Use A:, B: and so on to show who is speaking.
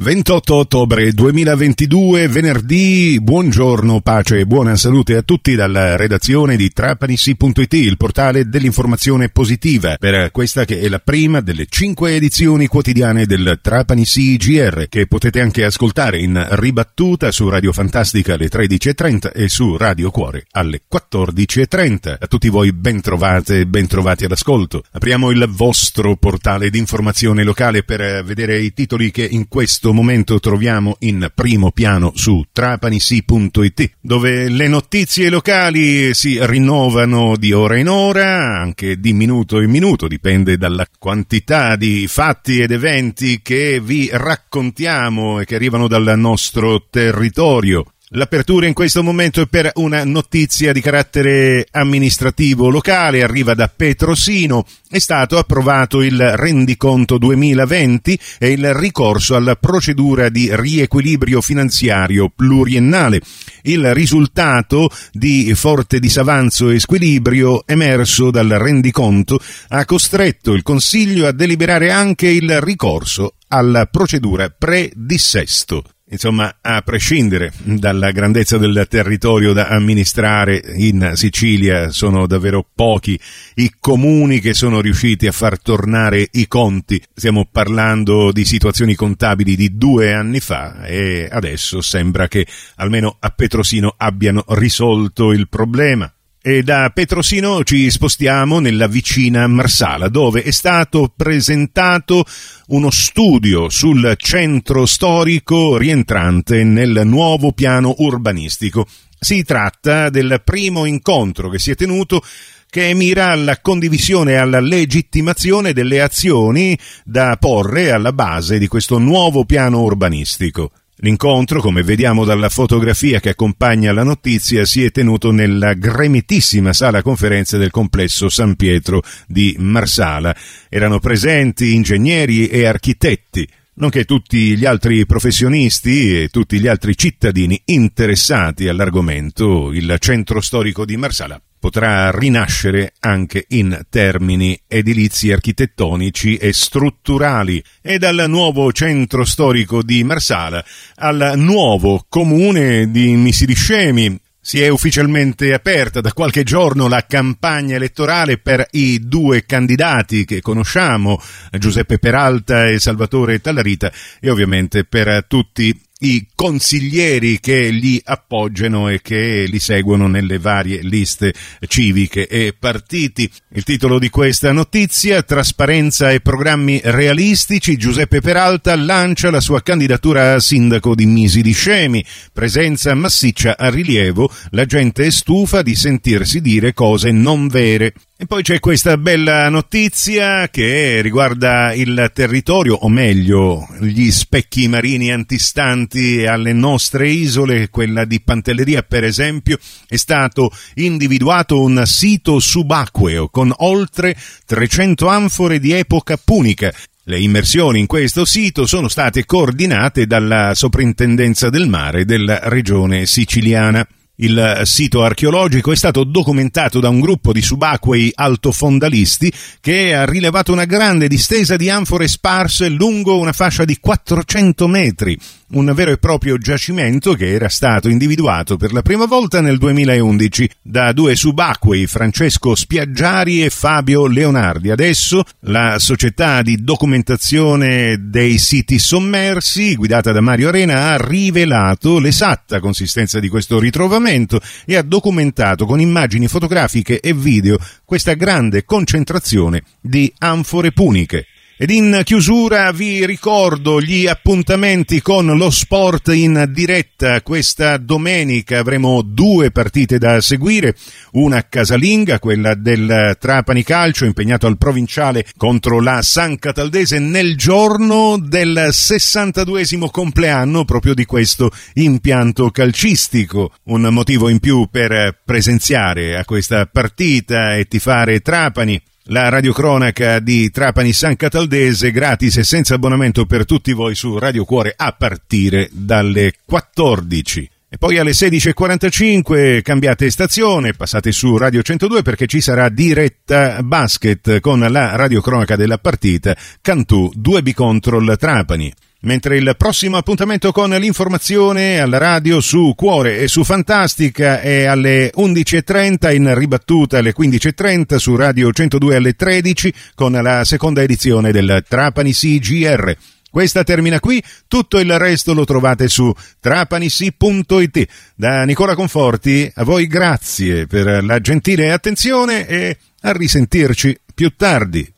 A: 28 ottobre 2022, venerdì, buongiorno, pace e buona salute a tutti dalla redazione di Trapanisi.it, il portale dell'informazione positiva, per questa che è la prima delle cinque edizioni quotidiane del Trapanisi GR, che potete anche ascoltare in ribattuta su Radio Fantastica alle 13.30 e su Radio Cuore alle 14.30. A tutti voi ben trovate e ben trovati all'ascolto. Apriamo il vostro portale di informazione locale per vedere i titoli che in questo questo momento troviamo in primo piano su trapanisi.it, dove le notizie locali si rinnovano di ora in ora, anche di minuto in minuto, dipende dalla quantità di fatti ed eventi che vi raccontiamo e che arrivano dal nostro territorio. L'apertura in questo momento è per una notizia di carattere amministrativo locale, arriva da Petrosino, è stato approvato il rendiconto 2020 e il ricorso alla procedura di riequilibrio finanziario pluriennale. Il risultato di forte disavanzo e squilibrio emerso dal rendiconto ha costretto il Consiglio a deliberare anche il ricorso alla procedura pre-dissesto. Insomma, a prescindere dalla grandezza del territorio da amministrare in Sicilia, sono davvero pochi i comuni che sono riusciti a far tornare i conti. Stiamo parlando di situazioni contabili di due anni fa e adesso sembra che almeno a Petrosino abbiano risolto il problema. E da Petrosino ci spostiamo nella vicina Marsala, dove è stato presentato uno studio sul centro storico rientrante nel nuovo piano urbanistico. Si tratta del primo incontro che si è tenuto che mira alla condivisione e alla legittimazione delle azioni da porre alla base di questo nuovo piano urbanistico. L'incontro, come vediamo dalla fotografia che accompagna la notizia, si è tenuto nella gremitissima sala conferenze del complesso San Pietro di Marsala. Erano presenti ingegneri e architetti, nonché tutti gli altri professionisti e tutti gli altri cittadini interessati all'argomento. Il centro storico di Marsala potrà rinascere anche in termini edilizi architettonici e strutturali e dal nuovo centro storico di Marsala al nuovo comune di Misiliscemi. Si è ufficialmente aperta da qualche giorno la campagna elettorale per i due candidati che conosciamo, Giuseppe Peralta e Salvatore Tallarita, e ovviamente per tutti i consiglieri che li appoggiano e che li seguono nelle varie liste civiche e partiti. Il titolo di questa notizia, Trasparenza e programmi realistici, Giuseppe Peralta lancia la sua candidatura a sindaco di Misi di Scemi, presenza massiccia a rilievo, la gente è stufa di sentirsi dire cose non vere. E poi c'è questa bella notizia che riguarda il territorio, o meglio, gli specchi marini antistanti alle nostre isole, quella di Pantelleria per esempio, è stato individuato un sito subacqueo con oltre 300 anfore di epoca punica. Le immersioni in questo sito sono state coordinate dalla Soprintendenza del Mare della regione siciliana. Il sito archeologico è stato documentato da un gruppo di subacquei altofondalisti che ha rilevato una grande distesa di anfore sparse lungo una fascia di 400 metri, un vero e proprio giacimento che era stato individuato per la prima volta nel 2011 da due subacquei, Francesco Spiaggiari e Fabio Leonardi. Adesso la società di documentazione dei siti sommersi, guidata da Mario Arena, ha rivelato l'esatta consistenza di questo ritrovamento e ha documentato con immagini fotografiche e video questa grande concentrazione di anfore puniche. Ed in chiusura vi ricordo gli appuntamenti con lo sport in diretta. Questa domenica avremo due partite da seguire, una casalinga, quella del Trapani Calcio, impegnato al provinciale contro la San Cataldese nel giorno del 62 compleanno proprio di questo impianto calcistico. Un motivo in più per presenziare a questa partita e tifare Trapani la radiocronaca di Trapani San Cataldese gratis e senza abbonamento per tutti voi su Radio Cuore a partire dalle 14. E poi alle 16.45 cambiate stazione, passate su Radio 102 perché ci sarà diretta basket con la radiocronaca della partita Cantù 2B Control Trapani. Mentre il prossimo appuntamento con l'informazione alla radio su Cuore e su Fantastica è alle 11.30 in ribattuta alle 15.30 su Radio 102 alle 13 con la seconda edizione del Trapani CGR. Questa termina qui, tutto il resto lo trovate su trapanissi.it. Da Nicola Conforti, a voi grazie per la gentile attenzione e a risentirci più tardi.